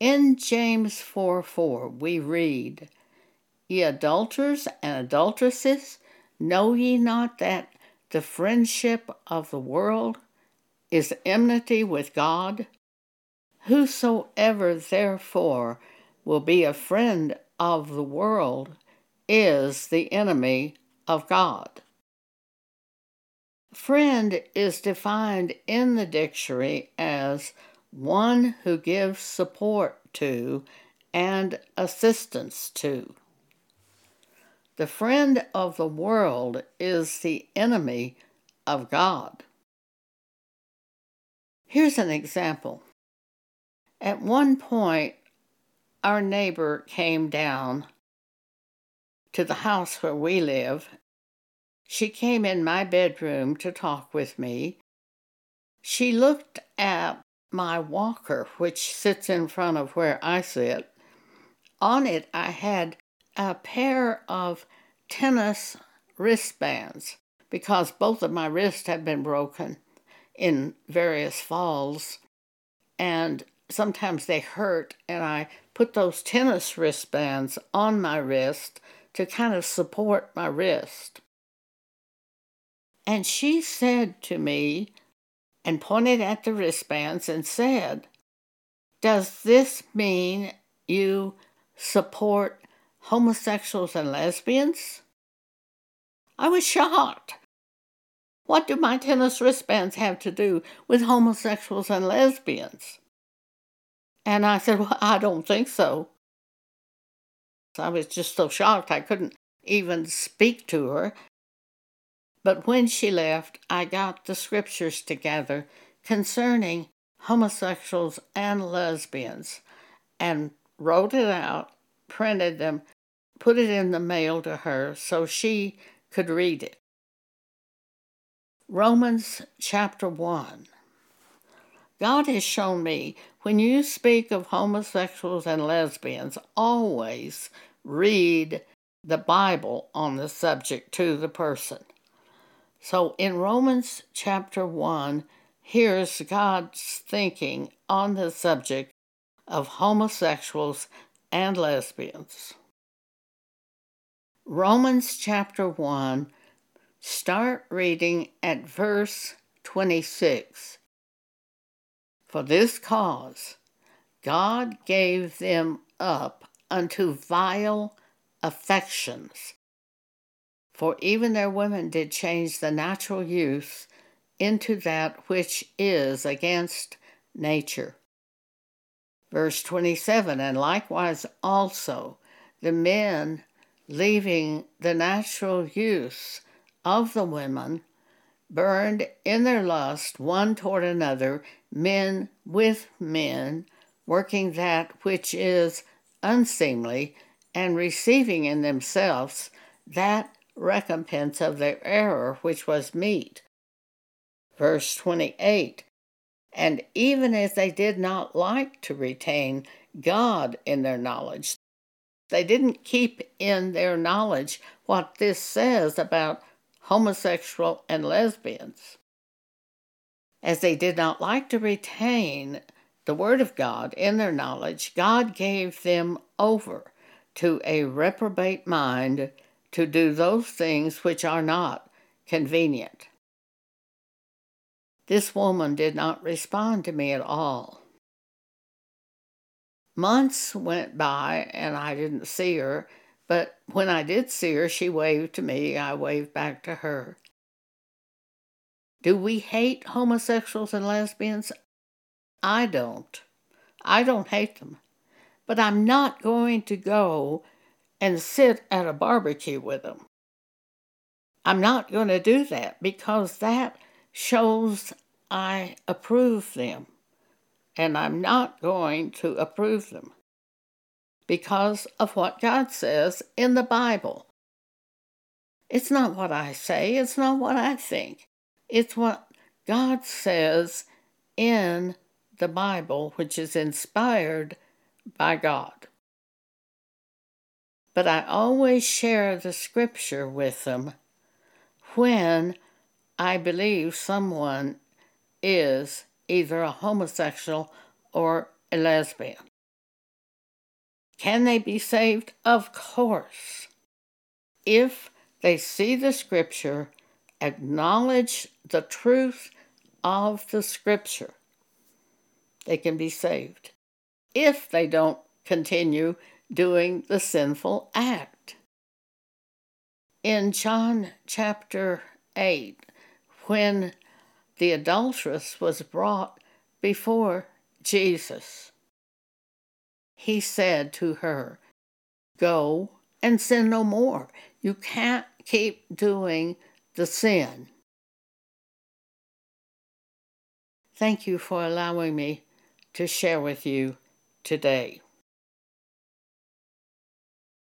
In James 4 4, we read, Ye adulterers and adulteresses, know ye not that the friendship of the world is enmity with God? Whosoever therefore will be a friend of the world is the enemy of God. Friend is defined in the dictionary as one who gives support to and assistance to. The friend of the world is the enemy of God. Here's an example. At one point, our neighbor came down to the house where we live. She came in my bedroom to talk with me. She looked at my walker, which sits in front of where I sit. On it, I had a pair of tennis wristbands because both of my wrists had been broken in various falls. And sometimes they hurt, and I put those tennis wristbands on my wrist to kind of support my wrist. And she said to me, and pointed at the wristbands and said, Does this mean you support homosexuals and lesbians? I was shocked. What do my tennis wristbands have to do with homosexuals and lesbians? And I said, Well, I don't think so. I was just so shocked I couldn't even speak to her. But when she left, I got the scriptures together concerning homosexuals and lesbians and wrote it out, printed them, put it in the mail to her so she could read it. Romans chapter 1. God has shown me when you speak of homosexuals and lesbians, always read the Bible on the subject to the person. So in Romans chapter 1, here's God's thinking on the subject of homosexuals and lesbians. Romans chapter 1, start reading at verse 26. For this cause, God gave them up unto vile affections. For even their women did change the natural use into that which is against nature. Verse 27 And likewise also the men, leaving the natural use of the women, burned in their lust one toward another, men with men, working that which is unseemly, and receiving in themselves that recompense of their error which was meet. Verse 28 And even as they did not like to retain God in their knowledge, they didn't keep in their knowledge what this says about homosexual, and lesbians. As they did not like to retain the Word of God in their knowledge, God gave them over to a reprobate mind to do those things which are not convenient. This woman did not respond to me at all. Months went by and I didn't see her, but when I did see her, she waved to me. I waved back to her. Do we hate homosexuals and lesbians? I don't. I don't hate them. But I'm not going to go and sit at a barbecue with them. I'm not going to do that because that shows I approve them. And I'm not going to approve them because of what God says in the Bible. It's not what I say, it's not what I think. It's what God says in the Bible, which is inspired by God. But I always share the scripture with them when I believe someone is either a homosexual or a lesbian. Can they be saved? Of course. If they see the scripture, acknowledge the truth of the scripture, they can be saved. If they don't continue doing the sinful act. In John chapter 8, when the adulteress was brought before Jesus, he said to her, Go and sin no more. You can't keep doing the sin. Thank you for allowing me to share with you today.